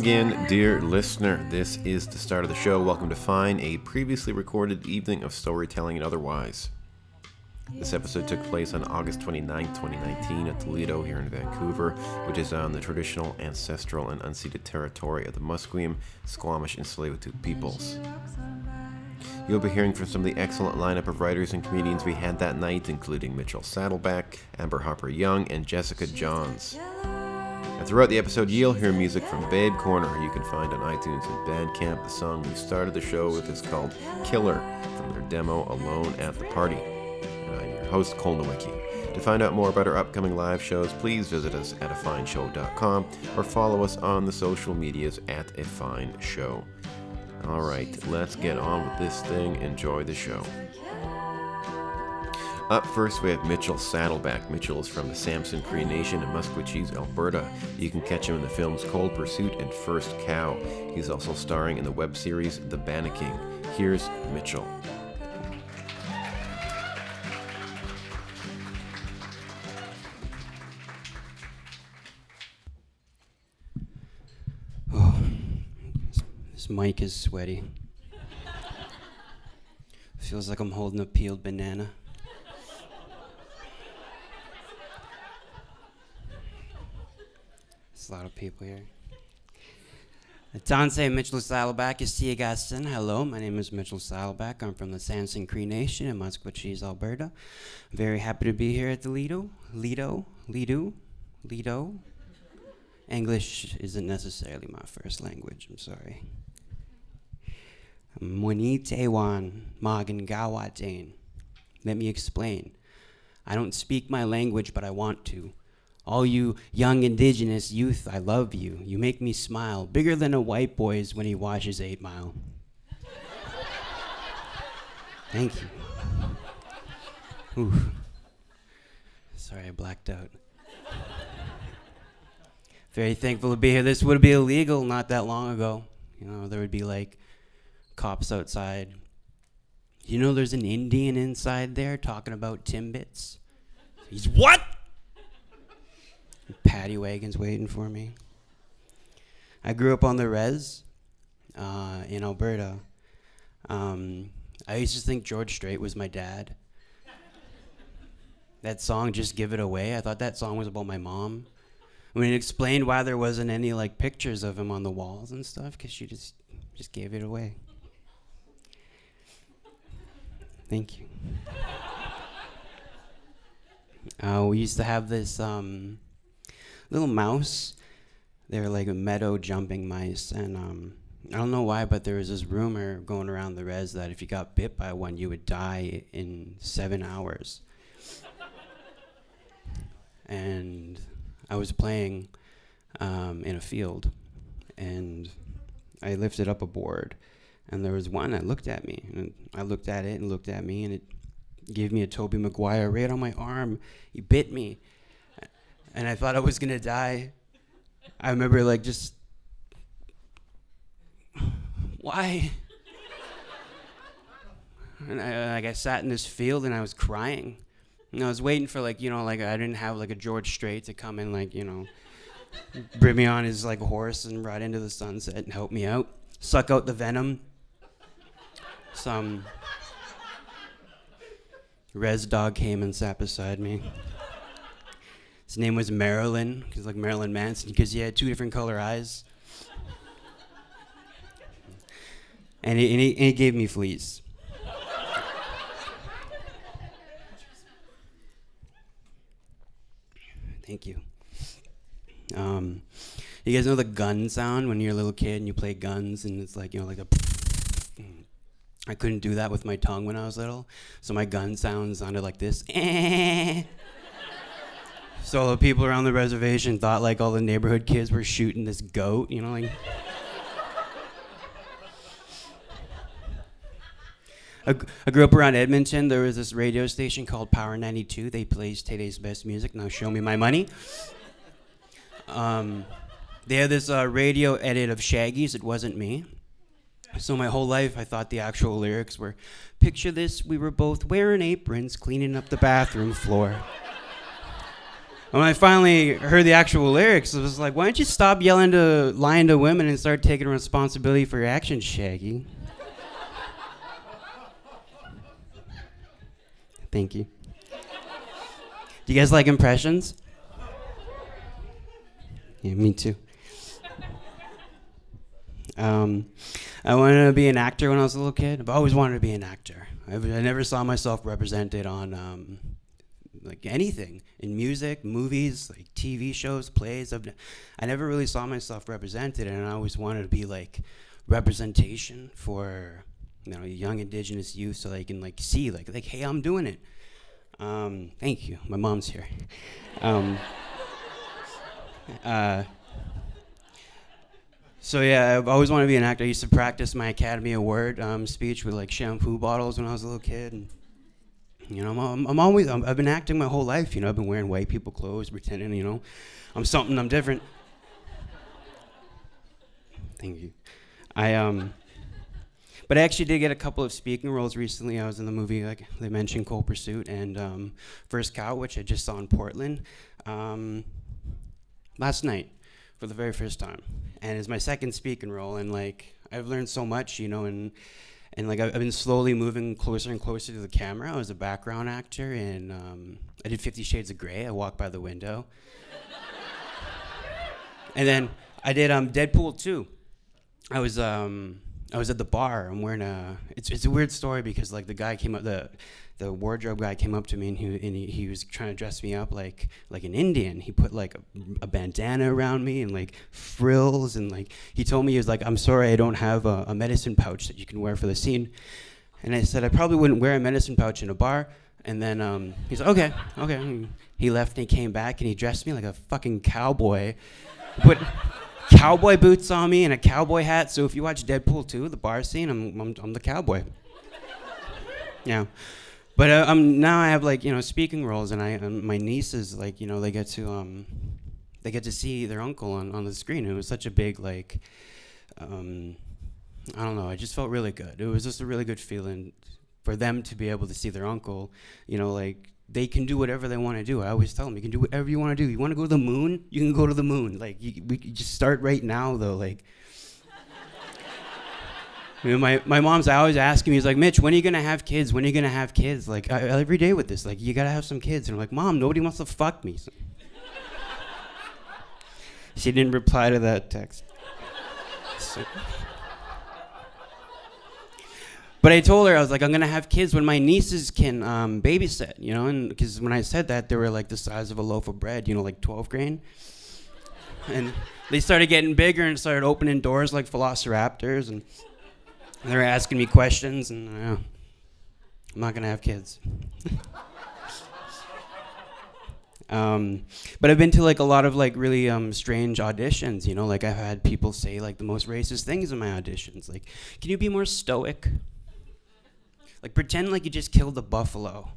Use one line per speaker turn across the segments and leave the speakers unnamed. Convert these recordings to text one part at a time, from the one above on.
Again, dear listener. This is the start of the show. Welcome to Fine, a previously recorded evening of storytelling and otherwise. This episode took place on August 29, 2019, at the Lido, here in Vancouver, which is on the traditional, ancestral, and unceded territory of the Musqueam, Squamish, and Tsleil-Waututh peoples. You'll be hearing from some of the excellent lineup of writers and comedians we had that night, including Mitchell Saddleback, Amber Harper Young, and Jessica Johns. And throughout the episode, you'll hear music from Babe Corner, you can find on iTunes and Bandcamp. The song we started the show with is called Killer from their demo Alone at the Party. And I'm your host, Cole Nowicki. To find out more about our upcoming live shows, please visit us at afineshow.com or follow us on the social medias at a fine show. All right, let's get on with this thing. Enjoy the show. Up first, we have Mitchell Saddleback. Mitchell is from the Samson Cree Nation in Maskwacis, Alberta. You can catch him in the films Cold Pursuit and First Cow. He's also starring in the web series The Bannaking. Here's Mitchell.
Oh, this mic is sweaty. Feels like I'm holding a peeled banana. A lot of people here. Dante Mitchell Saddleback is. Hello, my name is Mitchell Saddleback. I'm from the Samson Cree Nation in Maskwacis, Alberta. Very happy to be here at the Lido. Lido? Lido? Lido? English isn't necessarily my first language, I'm sorry. Muni Tewan Magan Gawatain. Let me explain. I don't speak my language, but I want to. All you young indigenous youth, I love you. You make me smile, bigger than a white boy's when he watches 8 Mile. Thank you. Ooh. Sorry, I blacked out. Very thankful to be here. This would be illegal not that long ago. You know, there would be like cops outside. You know, there's an Indian inside there talking about Timbits. He's what? Paddy wagon's waiting for me. I grew up on the res uh, in Alberta. Um, I used to think George Strait was my dad. That song, Just Give It Away, I thought that song was about my mom. When it explained why there wasn't any like pictures of him on the walls and stuff, because she just just gave it away. Thank you. Uh, we used to have this um, little mouse. They were like meadow jumping mice, and um, I don't know why, but there was this rumor going around the res that if you got bit by one, you would die in seven hours. and I was playing um, in a field, and I lifted up a board, and there was one that looked at me, and I looked at it and looked at me, and it gave me a Tobey Maguire right on my arm. He bit me, and I thought I was gonna die. I remember like just why. And I, uh, like I sat in this field and I was crying. And I was waiting for like you know like I didn't have like a George Strait to come and like you know bring me on his like horse and ride into the sunset and help me out, suck out the venom. Some res dog came and sat beside me. His name was Marilyn, because like Marilyn Manson, because he had two different color eyes. And he, and he, and he gave me fleas. Thank you. Um, you guys know the gun sound when you're a little kid and you play guns and it's like you know like a. I couldn't do that with my tongue when I was little, so my gun sound sounded like this. so the people around the reservation thought like all the neighborhood kids were shooting this goat, you know, like. I, I grew up around Edmonton. There was this radio station called Power 92. They plays today's best music. Now show me my money. Um, they had this uh, radio edit of Shaggy's. It wasn't me. So my whole life, I thought the actual lyrics were, "Picture this: we were both wearing aprons, cleaning up the bathroom floor." When I finally heard the actual lyrics, it was like, why don't you stop yelling to lying to women and start taking responsibility for your actions, Shaggy? Thank you. Do you guys like impressions? Yeah, me too. Um, I wanted to be an actor when I was a little kid. I've always wanted to be an actor. I, I never saw myself represented on um, like anything in music, movies, like TV shows, plays. I've, I never really saw myself represented, and I always wanted to be like representation for you know young Indigenous youth, so they can like see like like hey, I'm doing it. Um, thank you. My mom's here. Um, uh, so yeah, I've always wanted to be an actor. I used to practice my Academy Award um, speech with like shampoo bottles when I was a little kid. And, you know, I'm, I'm always i have been acting my whole life. You know, I've been wearing white people clothes, pretending you know, I'm something. I'm different. Thank you. I um, but I actually did get a couple of speaking roles recently. I was in the movie, like they mentioned, Cold Pursuit and um, First Cow, which I just saw in Portland um, last night for the very first time, and it's my second speaking role. And like I've learned so much, you know, and and like I've been slowly moving closer and closer to the camera. I was a background actor, and um, I did Fifty Shades of Grey. I walked by the window, and then I did um, Deadpool 2. I was um, I was at the bar. I'm wearing a. It's it's a weird story because like the guy came up the the wardrobe guy came up to me and he and he, he was trying to dress me up like like an Indian. He put like a, a, bandana around me and like frills and like he told me he was like I'm sorry I don't have a, a medicine pouch that you can wear for the scene. And I said I probably wouldn't wear a medicine pouch in a bar. And then um, he's like okay okay. He left and he came back and he dressed me like a fucking cowboy. Put cowboy boots on me and a cowboy hat. So if you watch Deadpool 2, the bar scene, I'm, I'm, I'm the cowboy. yeah. But uh, um, now I have like you know speaking roles, and I um, my nieces like you know they get to um, they get to see their uncle on, on the screen. It was such a big like um, I don't know. I just felt really good. It was just a really good feeling for them to be able to see their uncle. You know, like they can do whatever they want to do. I always tell them, you can do whatever you want to do. You want to go to the moon? You can go to the moon. Like, you, we just start right now, though. Like, you know, my, my mom's always asking me, he's like, Mitch, when are you going to have kids? When are you going to have kids? Like, I, every day with this, like, you got to have some kids. And I'm like, Mom, nobody wants to fuck me. So she didn't reply to that text. So but I told her I was like, I'm gonna have kids when my nieces can um, babysit, you know, and because when I said that, they were like the size of a loaf of bread, you know, like 12 grain, and they started getting bigger and started opening doors like velociraptors, and they were asking me questions, and uh, I'm not gonna have kids. Um, but I've been to like a lot of like really um, strange auditions. You know, like I've had people say like the most racist things in my auditions. Like, can you be more stoic? Like pretend like you just killed a buffalo.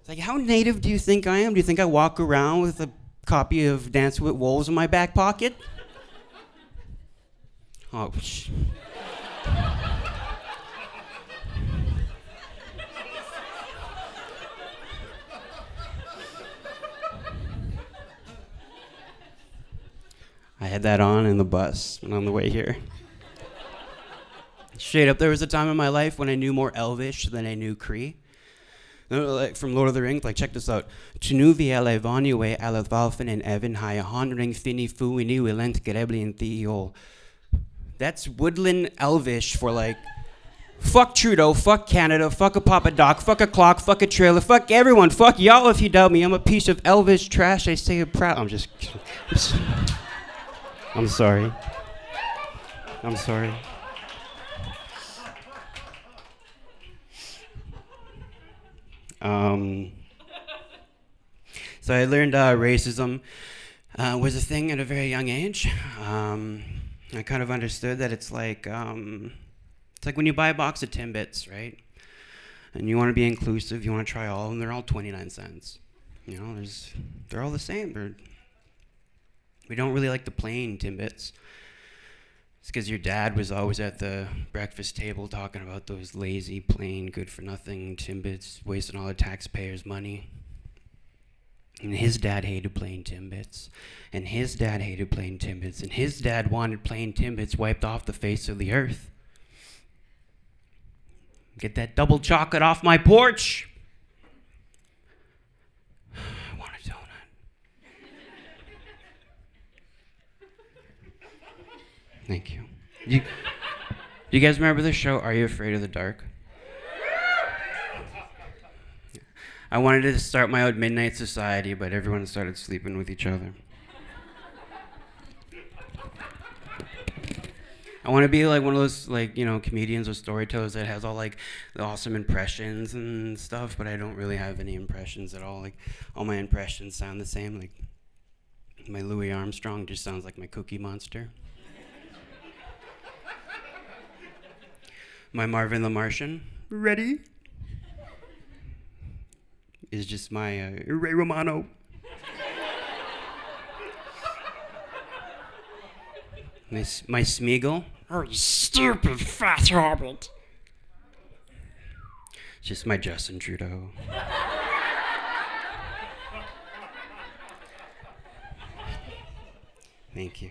It's like how native do you think I am? Do you think I walk around with a copy of Dance with Wolves in my back pocket? Oh, sh- I had that on in the bus and on the way here. Straight up, there was a time in my life when I knew more Elvish than I knew Cree. Like from Lord of the Rings, like check this out. Chnuvi ele vanue ala valfen en evan haya honring fini fuini wilent gereblin theo. That's woodland Elvish for like fuck Trudeau, fuck Canada, fuck a Papa Doc, fuck a clock, fuck a trailer, fuck everyone, fuck y'all if you doubt me. I'm a piece of Elvish trash. I say it proud. I'm just. I'm sorry. I'm sorry. Um, so I learned uh, racism uh, was a thing at a very young age. Um, I kind of understood that it's like um, it's like when you buy a box of Timbits, right? And you want to be inclusive, you want to try all of them. They're all 29 cents. You know, there's they're all the same. They're, we don't really like the plain Timbits. It's because your dad was always at the breakfast table talking about those lazy, plain, good for nothing Timbits, wasting all the taxpayers' money. And his dad hated playing Timbits. And his dad hated playing Timbits. And his dad wanted playing Timbits wiped off the face of the earth. Get that double chocolate off my porch. I want a donut. Thank you. you. You guys remember the show Are You Afraid of the Dark? I wanted to start my own midnight society, but everyone started sleeping with each other. I want to be like one of those like you know comedians or storytellers that has all like the awesome impressions and stuff, but I don't really have any impressions at all. Like all my impressions sound the same. Like my Louis Armstrong just sounds like my Cookie Monster. My Marvin the Martian, ready? Is just my uh, Ray Romano. my, my Smeagol.
Oh, you stupid fat hobbit.
Just my Justin Trudeau. Thank you.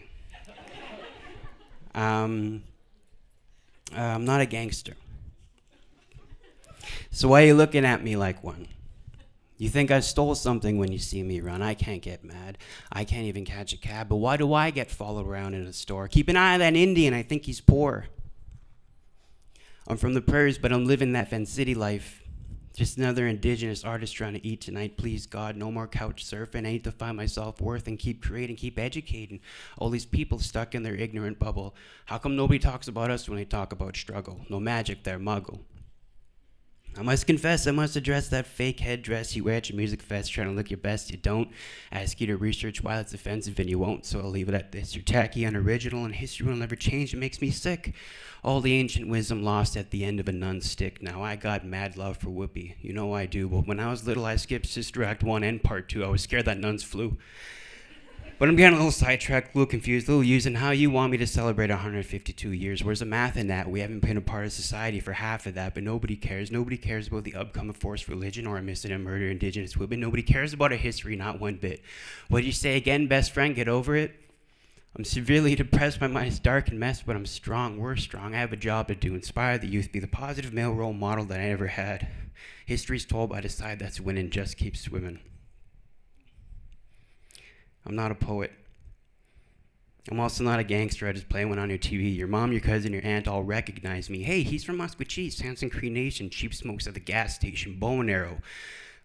Um, uh, I'm not a gangster. So why are you looking at me like one? You think I stole something when you see me run. I can't get mad. I can't even catch a cab. But why do I get followed around in a store? Keep an eye on that Indian. I think he's poor. I'm from the prairies, but I'm living that Fen City life. Just another indigenous artist trying to eat tonight. Please, God, no more couch surfing. I need to find my self worth and keep creating, keep educating. All these people stuck in their ignorant bubble. How come nobody talks about us when they talk about struggle? No magic there, muggle. I must confess, I must address that fake headdress you wear at your music fest, trying to look your best. You don't. ask you to research why it's offensive, and you won't, so I'll leave it at this. You're tacky, unoriginal, and history will never change. It makes me sick. All the ancient wisdom lost at the end of a nun's stick. Now, I got mad love for Whoopi. You know I do, but when I was little, I skipped Sister Act 1 and Part 2. I was scared that nuns flew. But I'm getting a little sidetracked, a little confused, a little using how you want me to celebrate 152 years. Where's the math in that? We haven't been a part of society for half of that, but nobody cares. Nobody cares about the upcoming forced religion or a missing and murder indigenous women. Nobody cares about our history, not one bit. What do you say again, best friend? Get over it? I'm severely depressed. My mind is dark and messed, but I'm strong. We're strong. I have a job to do. Inspire the youth. Be the positive male role model that I ever had. History's told by the side that's winning. Just keep swimming. I'm not a poet. I'm also not a gangster. I just play one on your TV. Your mom, your cousin, your aunt all recognize me. Hey, he's from Maskwacis, Samson Cree Nation, cheap smokes at the gas station, bow and arrow.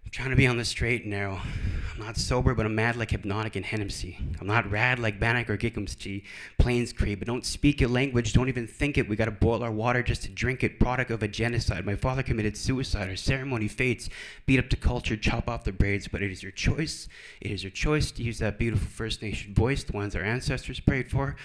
I'm trying to be on the straight and narrow. I'm not sober, but I'm mad like Hpnotiq and Hennessy. I'm not rad like Bannock or Gickumsty, Plains Cree, but don't speak your language, don't even think it. We gotta boil our water just to drink it. Product of a genocide. My father committed suicide. Our ceremony fades. Beat up the culture, chop off the braids, but it is your choice. It is your choice to use that beautiful First Nation voice, the ones our ancestors prayed for.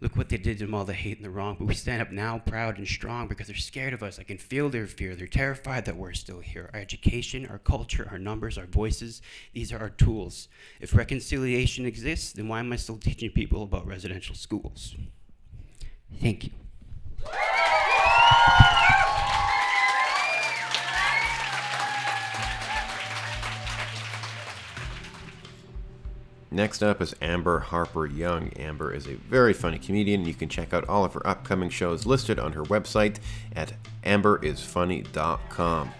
Look what they did to them, all the hate and the wrong. But we stand up now proud and strong because they're scared of us. I can feel their fear. They're terrified that we're still here. Our education, our culture, our numbers, our voices, these are our tools. If reconciliation exists, then why am I still teaching people about residential schools? Thank you.
Next up is Amber Harper Young. Amber is a very funny comedian. You can check out all of her upcoming shows listed on her website at amberisfunny.com.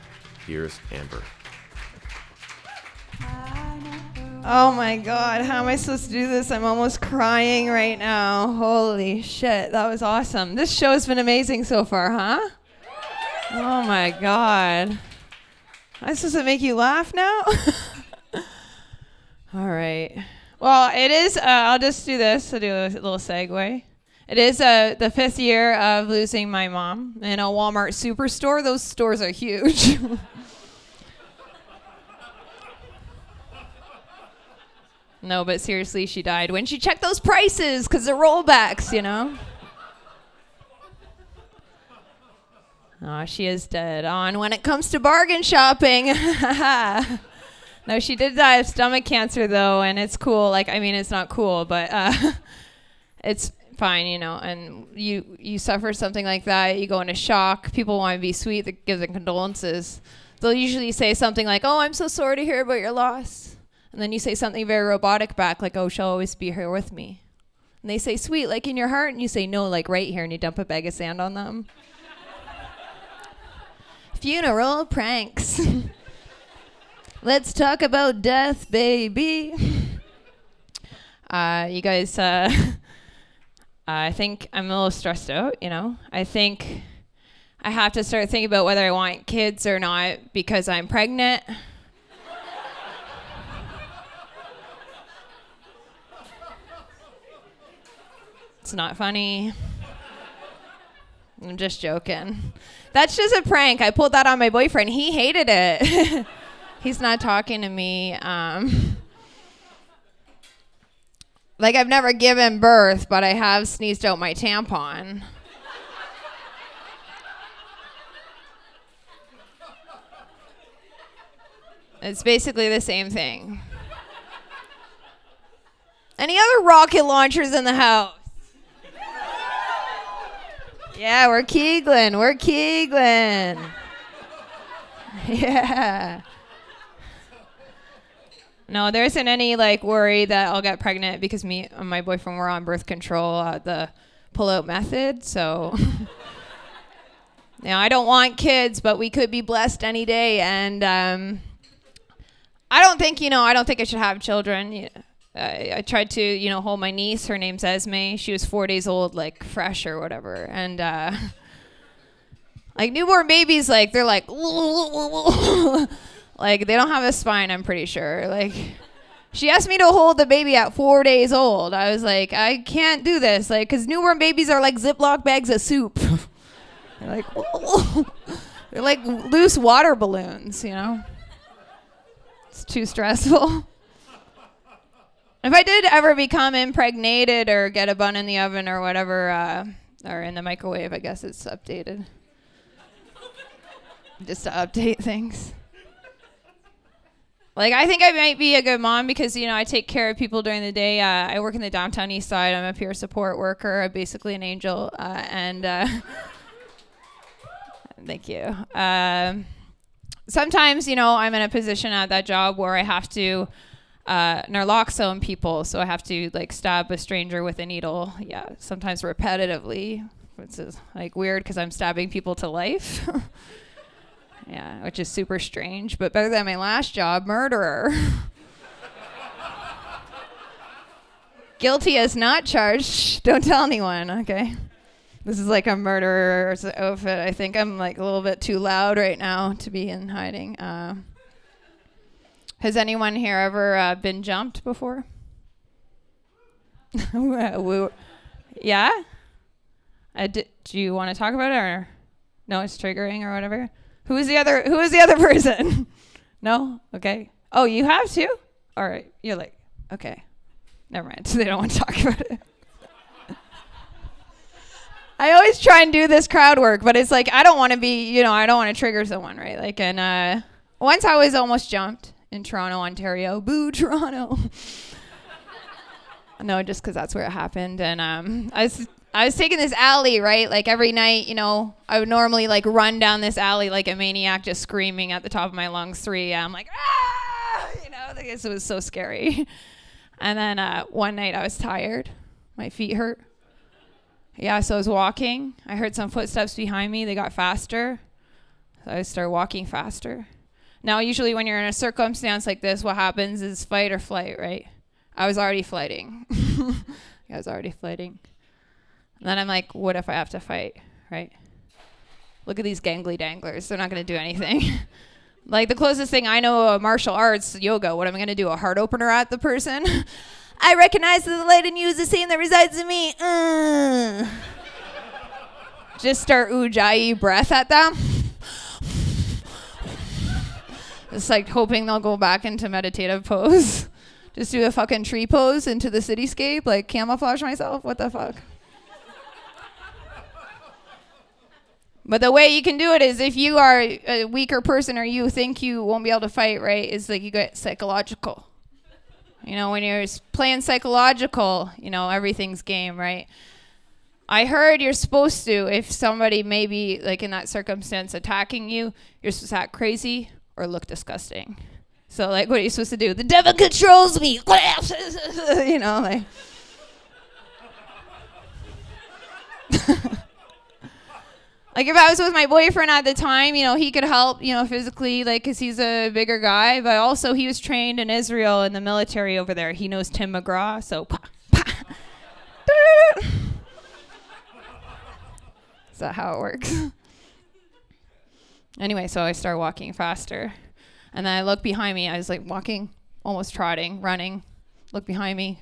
Here's Amber.
Oh my god, how am I supposed to do this? I'm almost crying right now. Holy shit, that was awesome. This show has been amazing so far, huh? Oh my god. I'm supposed to make you laugh now? All right. Well, it is. Uh, I'll just do this. I'll do a little segue. It is uh, the fifth year of losing my mom in a Walmart superstore. Those stores are huge. no, but seriously, she died when she checked those prices because they're rollbacks, you know. Oh, she is dead on when it comes to bargain shopping. No, she did die of stomach cancer though, and it's cool. Like, I mean, it's not cool, but uh, it's fine, you know. And you you suffer something like that, you go into shock. People want to be sweet, they give their condolences. They'll usually say something like, "Oh, I'm so sorry to hear about your loss." And then you say something very robotic back, like, oh, she'll always be here with me. And they say, sweet, like in your heart. And you say, no, like right here. And you dump a bag of sand on them. Funeral pranks. Let's talk about death, baby. Uh, you guys, uh, I think I'm a little stressed out, you know? I think I have to start thinking about whether I want kids or not because I'm pregnant. It's not funny. I'm just joking. That's just a prank. I pulled that on my boyfriend. He hated it. He's not talking to me. Um, like I've never given birth, but I have sneezed out my tampon. It's basically the same thing. Any other rocket launchers in the house? Yeah, we're Keegling. We're Keegling. Yeah. No, there isn't any like worry that I'll get pregnant because me and my boyfriend were on birth control, the pull-out method. So, now I don't want kids, but we could be blessed any day. And um, I don't think you know. I don't think I should have children. I, I tried to, you know, hold my niece. Her name's Esme. She was four days old, like fresh or whatever. And uh, like newborn babies, like they're like, like they don't have a spine. I'm pretty sure. Like she asked me to hold the baby at four days old. I was like, I can't do this, like, cause newborn babies are like Ziploc bags of soup. they're like, they're like loose water balloons, you know. It's too stressful. If I did ever become impregnated or get a bun in the oven or whatever, uh, or in the microwave, I guess it's updated. Just to update things. Like, I think I might be a good mom because, you know, I take care of people during the day. Uh, I work in the downtown east side. I'm a peer support worker. I'm basically an angel. Uh, and uh, thank you. Um, sometimes, you know, I'm in a position at that job where I have to uh, naloxone people, so I have to like stab a stranger with a needle. Yeah, sometimes repetitively, which is like weird because I'm stabbing people to life. yeah, which is super strange, but better than my last job, murderer. Guilty as not charged. Don't tell anyone, okay? This is like a murderer's outfit. I think I'm like a little bit too loud right now to be in hiding. Uh, has anyone here ever uh, been jumped before? yeah? Uh, d- do you want to talk about it or no? It's triggering or whatever. Who is the other? Who is the other person? no. Okay. Oh, you have to. All right. You're like, okay. Never mind. They don't want to talk about it. I always try and do this crowd work, but it's like I don't want to be, you know, I don't want to trigger someone, right? Like, and uh, once I was almost jumped in Toronto, Ontario. Boo, Toronto. no, just because that's where it happened. And um, I was I was taking this alley, right? Like every night, you know, I would normally like run down this alley like a maniac, just screaming at the top of my lungs. 3 a.m. like ah, you know, it was so scary. And then uh, one night I was tired, my feet hurt. Yeah, so I was walking. I heard some footsteps behind me. They got faster. So I started walking faster. Now, usually when you're in a circumstance like this, what happens is fight or flight, right? I was already fighting. I was already fighting. And then I'm like, what if I have to fight, right? Look at these gangly danglers. They're not going to do anything. like the closest thing I know of martial arts, yoga. What am I going to do? A heart opener at the person? I recognize that the light in you is the same that resides in me. Uh. Just start ujjayi breath at them. Just like hoping they'll go back into meditative pose. Just do a fucking tree pose into the cityscape, like camouflage myself. What the fuck? But the way you can do it is if you are a weaker person or you think you won't be able to fight, right, is like you get psychological. You know, when you're playing psychological, you know, everything's game, right? I heard you're supposed to, if somebody maybe like in that circumstance attacking you, you're supposed to act crazy or look disgusting. So like, what are you supposed to do? The devil controls me. you know, like. like if I was with my boyfriend at the time, you know, he could help, you know, physically, like, cause he's a bigger guy. But also, he was trained in Israel in the military over there. He knows Tim McGraw, so. Pa, pa. Is that how it works? anyway, so I start walking faster. And then I look behind me. I was like walking, almost trotting, running. Look behind me,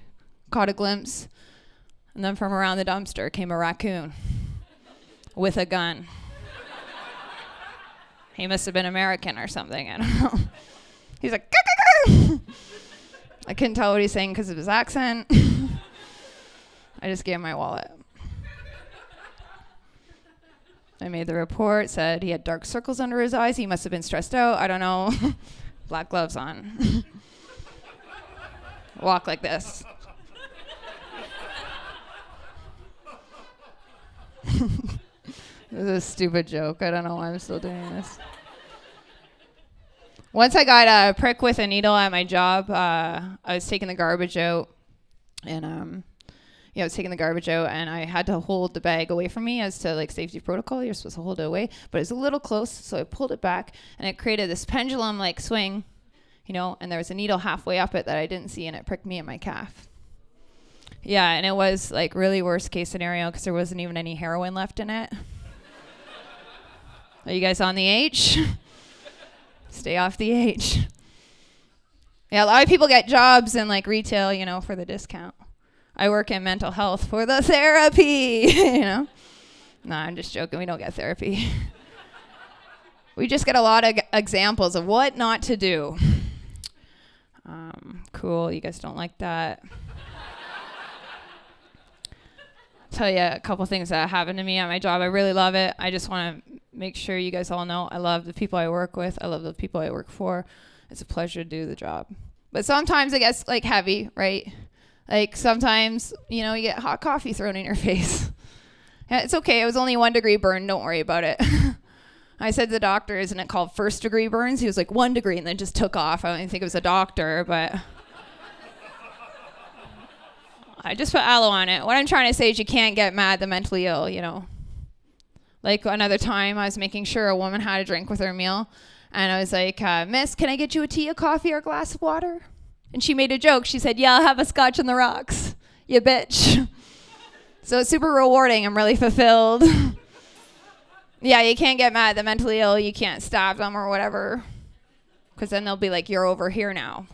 caught a glimpse. And then from around the dumpster came a raccoon with a gun. he must have been American or something. I don't know. He's like, I couldn't tell what he's saying because of his accent. I just gave him my wallet. I made the report, said he had dark circles under his eyes. He must have been stressed out. I don't know. Black gloves on. Walk like this. This is a stupid joke. I don't know why I'm still doing this. Once I got a prick with a needle at my job, uh, I was taking the garbage out, and um, yeah, I was taking the garbage out and I had to hold the bag away from me as to like safety protocol. You're supposed to hold it away, but it was a little close, so I pulled it back and it created this pendulum like swing, you know, and there was a needle halfway up it that I didn't see and it pricked me in my calf. Yeah, and it was like really worst case scenario because there wasn't even any heroin left in it. Are you guys on the H? Stay off the H. Yeah, a lot of people get jobs in like retail, you know, for the discount. I work in mental health for the therapy, you know? No, I'm just joking. We don't get therapy. we just get a lot of g- examples of what not to do. Um, cool. You guys don't like that. Tell you a couple things that happened to me at my job. I really love it. I just want to make sure you guys all know I love the people I work with. I love the people I work for. It's a pleasure to do the job. But sometimes it gets like heavy, right? Like sometimes, you know, you get hot coffee thrown in your face. yeah, it's okay. It was only one degree burn. Don't worry about it. I said the doctor, isn't it called first degree burns? He was like, one degree, and then just took off. I don't think it was a doctor, but I just put aloe on it. What I'm trying to say is you can't get mad the mentally ill, you know. Like another time, I was making sure a woman had a drink with her meal, and I was like, uh, Miss, can I get you a tea, a coffee, or a glass of water? And she made a joke. She said, Yeah, I'll have a scotch on the rocks. You bitch. so it's super rewarding. I'm really fulfilled. yeah, you can't get mad at the mentally ill. You can't stab them or whatever. Because then they'll be like, You're over here now.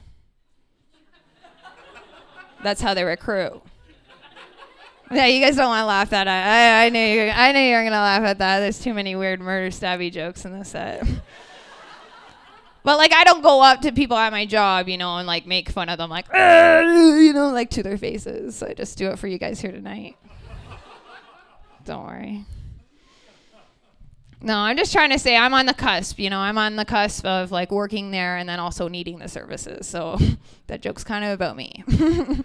That's how they recruit. Yeah, you guys don't want to laugh at that. I, I knew you. I knew you were gonna laugh at that. There's too many weird murder stabby jokes in this set. But like I don't go up to people at my job, you know, and like make fun of them, like you know, like to their faces. I just do it for you guys here tonight. don't worry. No, I'm just trying to say I'm on the cusp. You know, I'm on the cusp of like working there and then also needing the services. So that joke's kind of about me.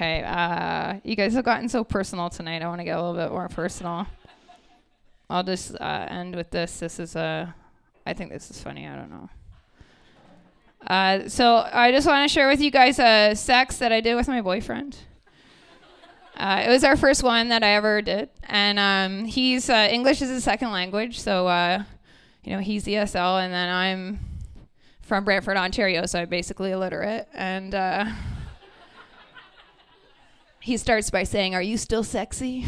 okay, uh, you guys have gotten so personal tonight. I want to get a little bit more personal. I'll just uh, end with this. This is a, I think this is funny. I don't know. Uh, so I just want to share with you guys a sex that I did with my boyfriend. Uh, it was our first one that I ever did, and um, he's uh, English is his second language, so uh, you know he's ESL, and then I'm from Brantford, Ontario, so I'm basically illiterate, and uh, he starts by saying, "Are you still sexy?"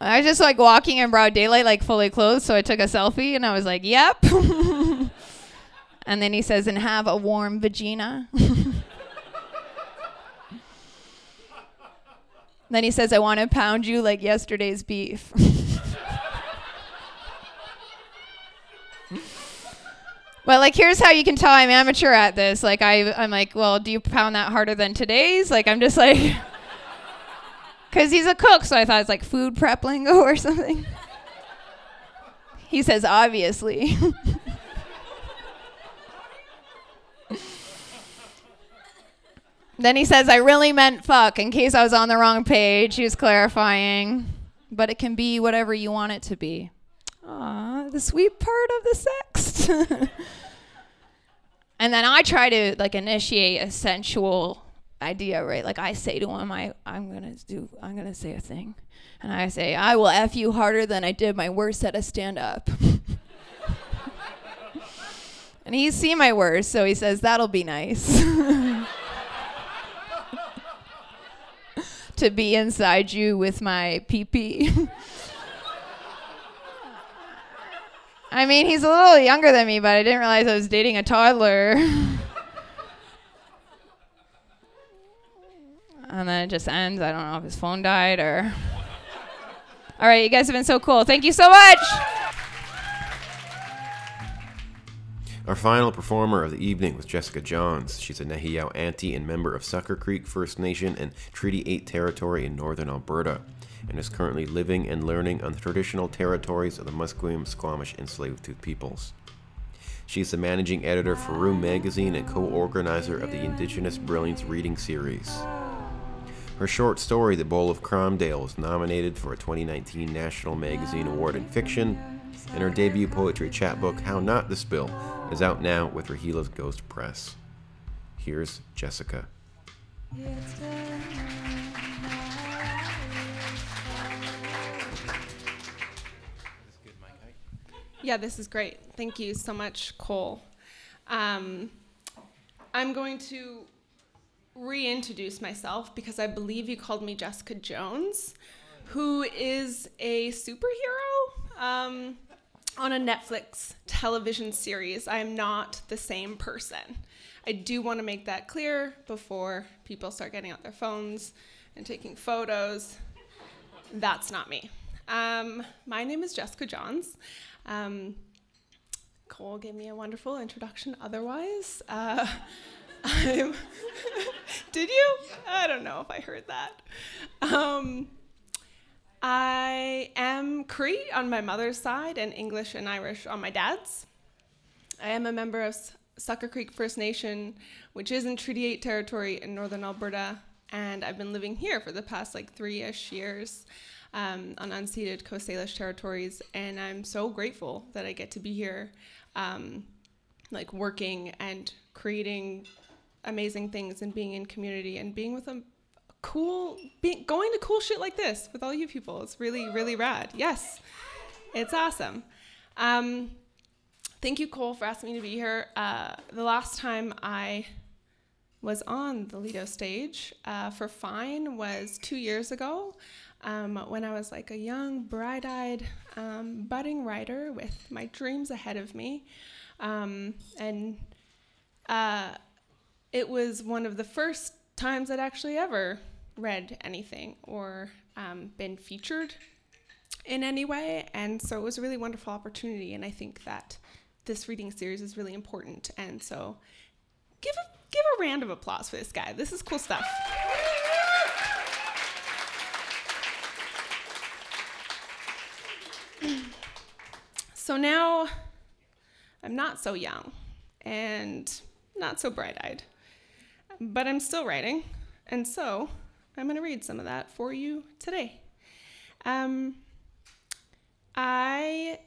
I was just like walking in broad daylight, like fully clothed. So I took a selfie and I was like, yep. and then he says, and have a warm vagina. then he says, I want to pound you like yesterday's beef. But like, here's how you can tell I'm amateur at this. Like, I, I'm like, well, do you pound that harder than today's? Like, I'm just like. Because he's a cook, so I thought it's like food prep lingo or something. he says, obviously. Then he says, I really meant fuck, in case I was on the wrong page. He was clarifying. But it can be whatever you want it to be. Aw, the sweet part of the sex. and then I try to like initiate a sensual idea, right? Like I say to him, I, I'm gonna do I'm gonna say a thing. And I say, I will F you harder than I did my worst set of stand up. and he's seen my worst, so he says, That'll be nice. to be inside you with my pee pee. I mean, he's a little younger than me, but I didn't realize I was dating a toddler. and then it just ends. I don't know if his phone died or. All right, you guys have been so cool. Thank you so much.
Our final performer of the evening was Jessica Johns. She's a Nehiyaw Auntie and member of Sucker Creek First Nation and Treaty 8 territory in northern Alberta, and is currently living and learning on the traditional territories of the Musqueam, Squamish, and Tsleil-Waututh peoples. She is the managing editor for Room Magazine and co-organizer of the Indigenous Brilliance Reading Series. Her short story, The Bull of Cromdale, was nominated for a 2019 National Magazine Award in Fiction, and her debut poetry chapbook, How Not to Spill, is out now with Rahila's Ghost Press. Here's Jessica.
Yeah, this is great. Thank you so much, Cole. Um, I'm going to reintroduce myself because I believe you called me Jessica Jones, who is a superhero um, on a Netflix television series. I am not the same person. I do want to make that clear before people start getting out their phones and taking photos. That's not me. Um, my name is Jessica Johns. Um, Cole gave me a wonderful introduction otherwise. Uh, Did you? I don't know if I heard that. Um, I am Cree on my mother's side and English and Irish on my dad's. I am a member of Sucker Creek First Nation, which is in Treaty 8 territory in northern Alberta, and I've been living here for the past like three ish years um, on unceded Coast Salish territories, and I'm so grateful that I get to be here, um, like working and creating amazing things and being in community and being with a cool, being, going to cool shit like this with all you people. It's really, really rad. Yes, it's awesome. Um, thank you, Cole, for asking me to be here. Uh, the last time I was on the Lido stage uh, for Fine was two years ago um, when I was like a young, bright eyed, um, budding writer with my dreams ahead of me. Um, and uh, it was one of the first times I'd actually ever read anything or um, been featured in any way. And so it was a really wonderful opportunity. And I think that this reading series is really important. And so give a, give a round of applause for this guy. This is cool stuff. So now I'm not so young and not so bright eyed, but I'm still writing. And so I'm going to read some of that for you today. Um, I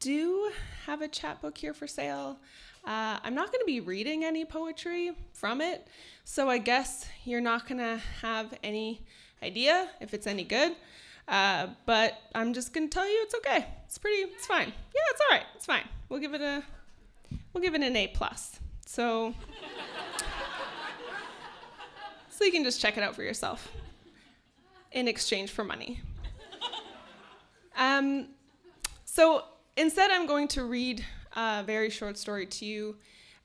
do have a chapbook here for sale. Uh, I'm not going to be reading any poetry from it, so I guess you're not going to have any idea if it's any good. Uh, but I'm just to tell you it's okay. It's pretty. It's fine. Yeah, it's all right. It's fine. We'll give it a. We'll give it an A plus. So. so you can just check it out for yourself. In exchange for money. Um, so instead, I'm going to read a very short story to you.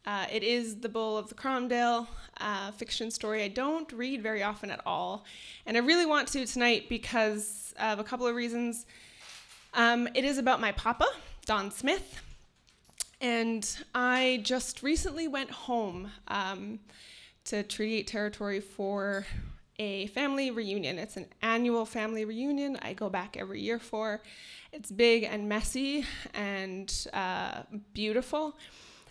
Uh, it is The Bull of the Cromdale, uh, fiction story I don't read very often at all. And I really want to tonight because of a couple of reasons. Um, it is about my papa, Don Smith. And I just recently went home um, to Treaty 8 territory for a family reunion. It's an annual family reunion I go back every year for. It's big and messy and uh, beautiful.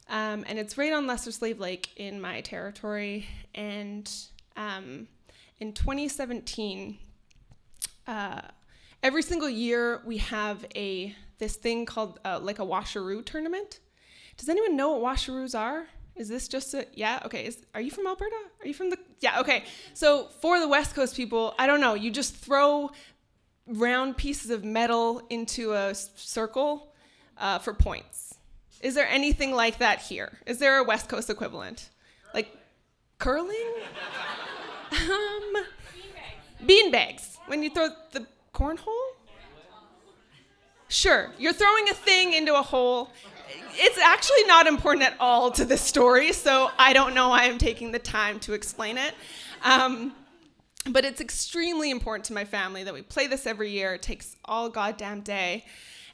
Um, and it's right on Lesser Slave Lake in my territory. And um, in 2017, uh, every single year we have a this thing called uh, like a washeroo tournament. Does anyone know what washeroos are? Is this just a yeah? Okay. Is, are you from Alberta? Are you from the yeah? Okay. So for the West Coast people, I don't know. You just throw round pieces of metal into a circle uh, for points. Is there anything like that here? Is there a West Coast equivalent? Like curling? um, bean bags. When you throw the cornhole? Sure, you're throwing a thing into a hole. It's actually not important at all to this story, so I don't know why I'm taking the time to explain it. Um, but it's extremely important to my family that we play this every year. It takes all goddamn day.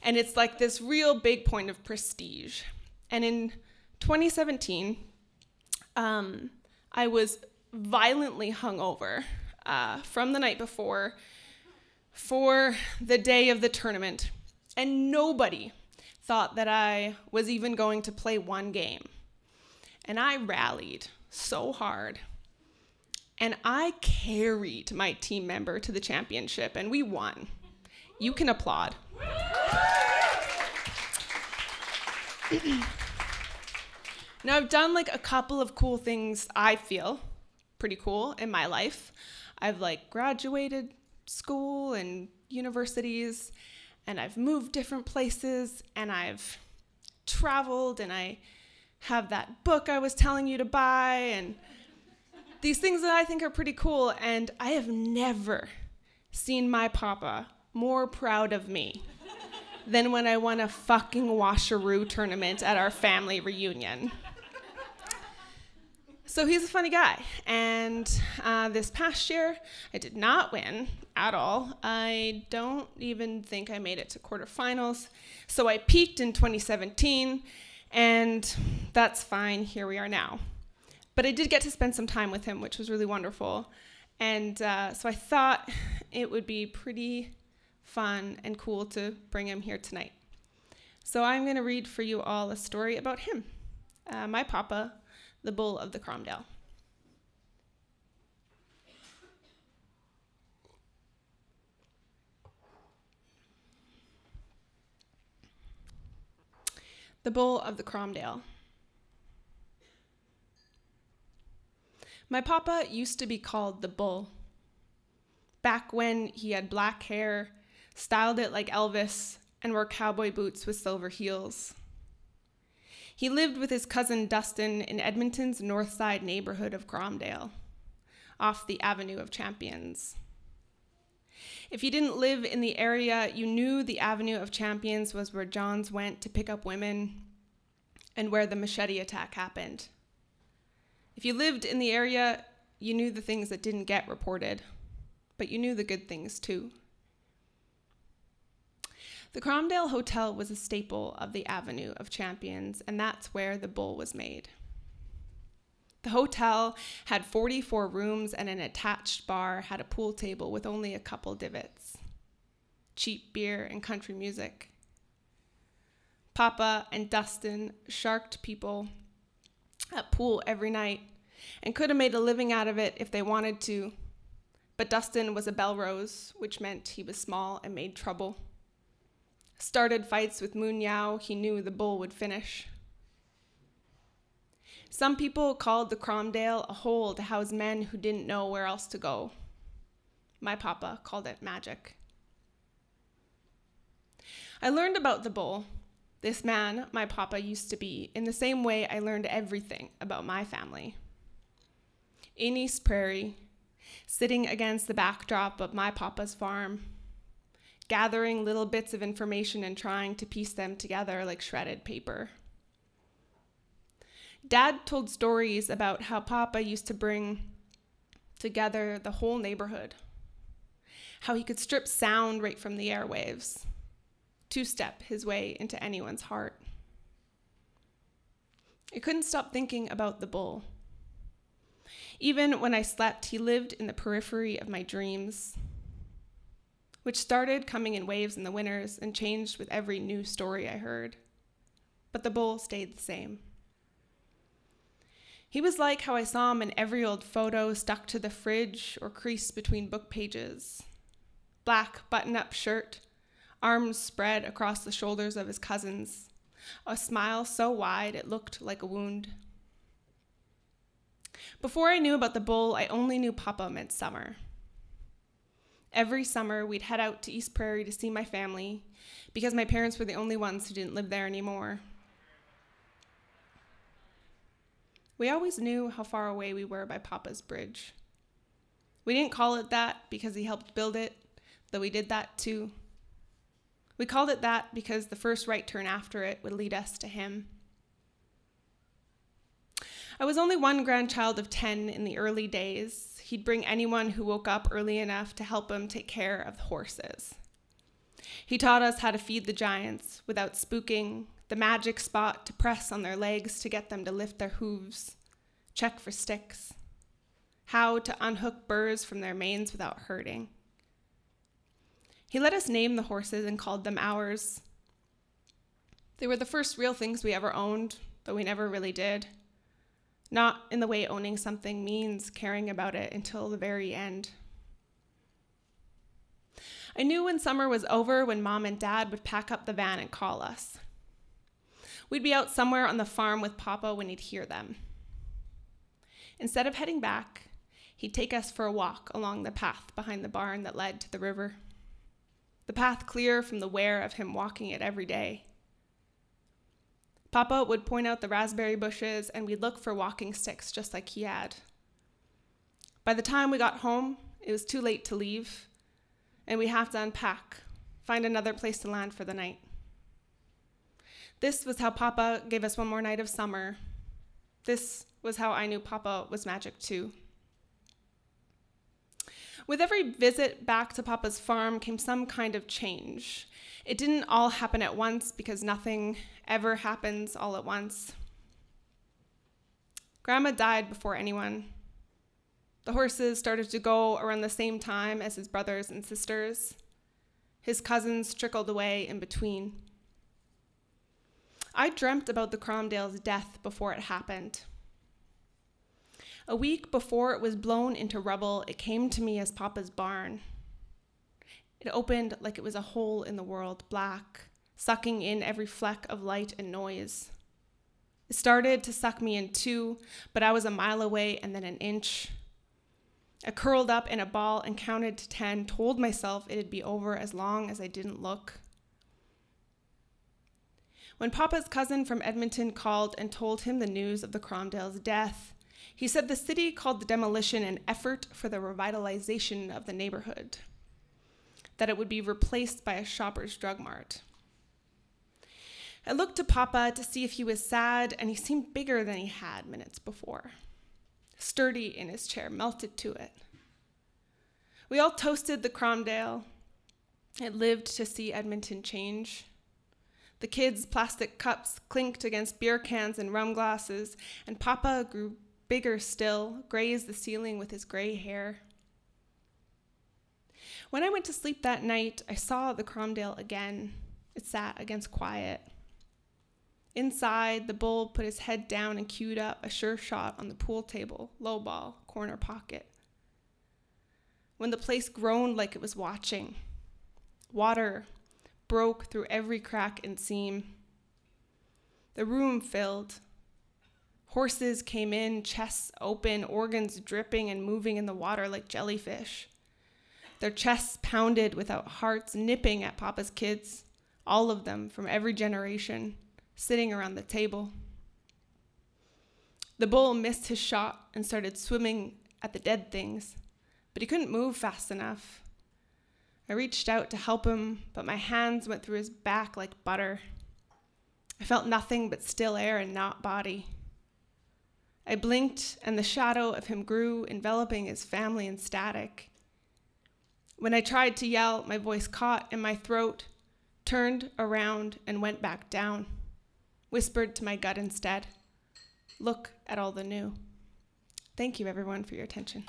And it's like this real big point of prestige. And in 2017, um, I was violently hungover uh, from the night before for the day of the tournament. And nobody thought that I was even going to play one game. And I rallied so hard. And I carried my team member to the championship, and we won. You can applaud. now, I've done like a couple of cool things I feel pretty cool in my life. I've like graduated school and universities, and I've moved different places, and I've traveled, and I have that book I was telling you to buy, and these things that I think are pretty cool. And I have never seen my papa more proud of me than when I won a fucking washeroo tournament at our family reunion. So he's a funny guy. And uh, this past year, I did not win at all. I don't even think I made it to quarterfinals. So I peaked in 2017, and that's fine. Here we are now. But I did get to spend some time with him, which was really wonderful. And uh, so I thought it would be pretty fun and cool to bring him here tonight. So I'm going to read for you all a story about him, uh, my papa, the bull of the Cromdale. The bull of the Cromdale. My papa used to be called the bull. Back when he had black hair, styled it like Elvis, and wore cowboy boots with silver heels. He lived with his cousin Dustin in Edmonton's north side neighborhood of Cromdale, off the Avenue of Champions. If you didn't live in the area, you knew the Avenue of Champions was where Johns went to pick up women and where the machete attack happened. If you lived in the area, you knew the things that didn't get reported, but you knew the good things too. The Cromdale Hotel was a staple of the Avenue of Champions, and that's where the bull was made. The hotel had 44 rooms and an attached bar had a pool table with only a couple divots. Cheap beer and country music. Papa and Dustin sharked people at pool every night and could have made a living out of it if they wanted to. But Dustin was a Belrose, which meant he was small and made trouble. Started fights with Moon Yao, he knew the bull would finish. Some people called the Cromdale a hole to house men who didn't know where else to go. My papa called it magic. I learned about the bull, this man my papa used to be, in the same way I learned everything about my family. In East Prairie, sitting against the backdrop of my papa's farm, gathering little bits of information and trying to piece them together like shredded paper. Dad told stories about how Papa used to bring together the whole neighborhood, how he could strip sound right from the airwaves, two step his way into anyone's heart. I couldn't stop thinking about the bull. Even when I slept, he lived in the periphery of my dreams, which started coming in waves in the winters and changed with every new story I heard. But the bull stayed the same. He was like how I saw him in every old photo stuck to the fridge or creased between book pages. Black button up shirt, arms spread across the shoulders of his cousins, a smile so wide it looked like a wound. Before I knew about the bull, I only knew Papa meant summer. Every summer, we'd head out to East Prairie to see my family because my parents were the only ones who didn't live there anymore. We always knew how far away we were by Papa's bridge. We didn't call it that because he helped build it, though we did that too. We called it that because the first right turn after it would lead us to him. I was only one grandchild of 10 in the early days. He'd bring anyone who woke up early enough to help him take care of the horses. He taught us how to feed the giants without spooking, the magic spot to press on their legs to get them to lift their hooves, check for sticks, how to unhook burrs from their manes without hurting. He let us name the horses and called them ours. They were the first real things we ever owned, though we never really did. Not in the way owning something means caring about it until the very end. I knew when summer was over when mom and dad would pack up the van and call us. We'd be out somewhere on the farm with Papa when he'd hear them. Instead of heading back, he'd take us for a walk along the path behind the barn that led to the river. The path clear from the wear of him walking it every day. Papa would point out the raspberry bushes and we'd look for walking sticks just like he had. By the time we got home, it was too late to leave, and we have to unpack, find another place to land for the night. This was how Papa gave us one more night of summer. This was how I knew Papa was magic too. With every visit back to Papa's farm came some kind of change. It didn't all happen at once because nothing ever happens all at once. Grandma died before anyone. The horses started to go around the same time as his brothers and sisters. His cousins trickled away in between. I dreamt about the Cromdale's death before it happened. A week before it was blown into rubble, it came to me as Papa's barn. It opened like it was a hole in the world, black, sucking in every fleck of light and noise. It started to suck me in too, but I was a mile away and then an inch. I curled up in a ball and counted to ten, told myself it'd be over as long as I didn't look. When Papa's cousin from Edmonton called and told him the news of the Cromdale's death, he said the city called the demolition an effort for the revitalization of the neighborhood, that it would be replaced by a shopper's drug mart. I looked to Papa to see if he was sad, and he seemed bigger than he had minutes before. Sturdy in his chair, melted to it. We all toasted the Cromdale. It lived to see Edmonton change. The kids' plastic cups clinked against beer cans and rum glasses, and Papa grew bigger still, grazed the ceiling with his gray hair. When I went to sleep that night, I saw the Cromdale again. It sat against quiet. Inside, the bull put his head down and queued up a sure shot on the pool table, low ball, corner pocket. When the place groaned like it was watching, water broke through every crack and seam. The room filled. Horses came in, chests open, organs dripping and moving in the water like jellyfish. Their chests pounded without hearts, nipping at Papa's kids, all of them from every generation, sitting around the table. The bull missed his shot and started swimming at the dead things, but he couldn't move fast enough. I reached out to help him, but my hands went through his back like butter. I felt nothing but still air and not body. I blinked, and the shadow of him grew, enveloping his family in static. When I tried to yell, my voice caught in my throat, turned around, and went back down. Whispered to my gut instead Look at all the new. Thank you, everyone, for your attention.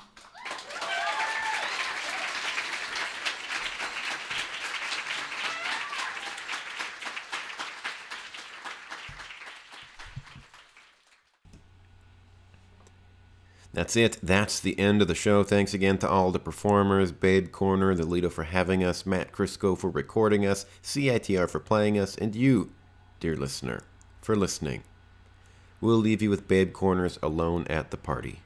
That's it. That's the end of the show. Thanks again to all the performers, Babe Corner, the Lido for having us, Matt Krysko for recording us, CITR for playing us, and you, dear listener, for listening. We'll leave you with Babe Corner's Alone at the Party.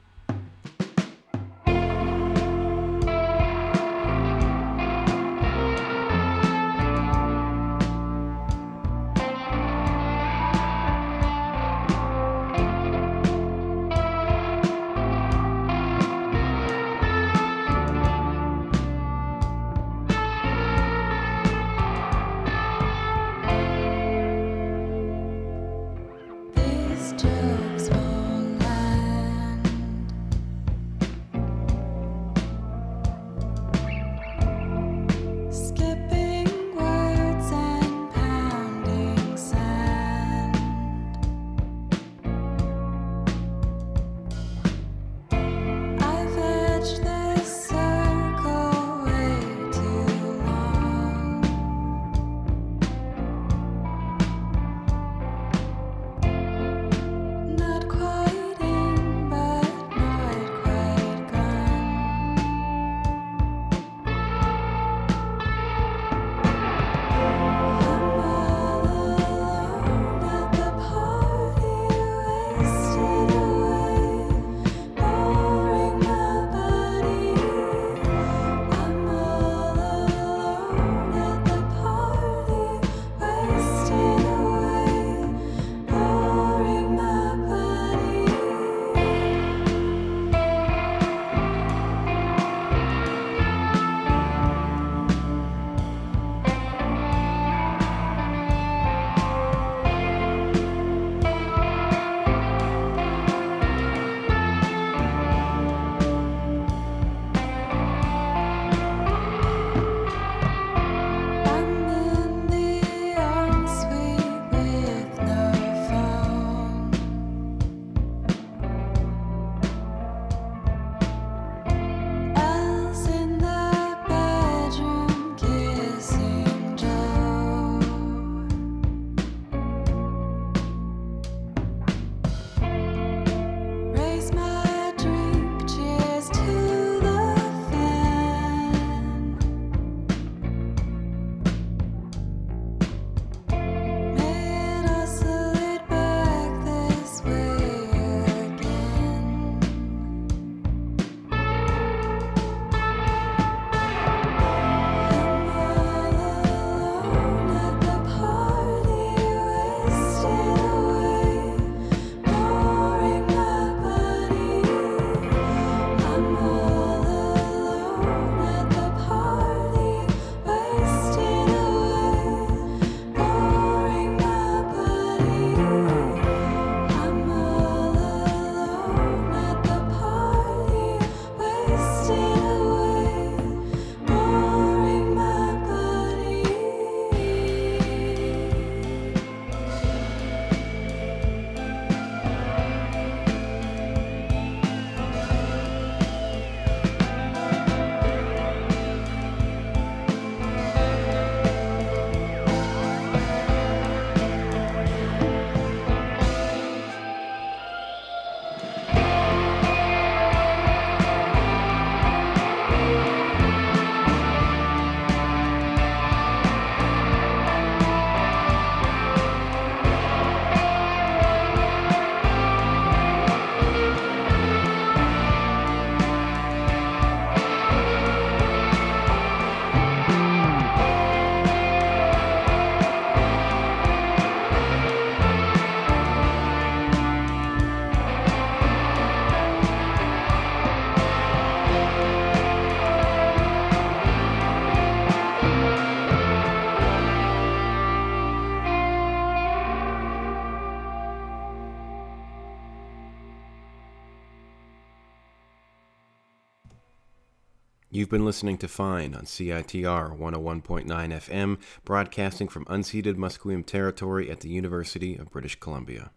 You've been listening to Fine on CITR 101.9 FM, broadcasting from unceded Musqueam territory at the University of British Columbia.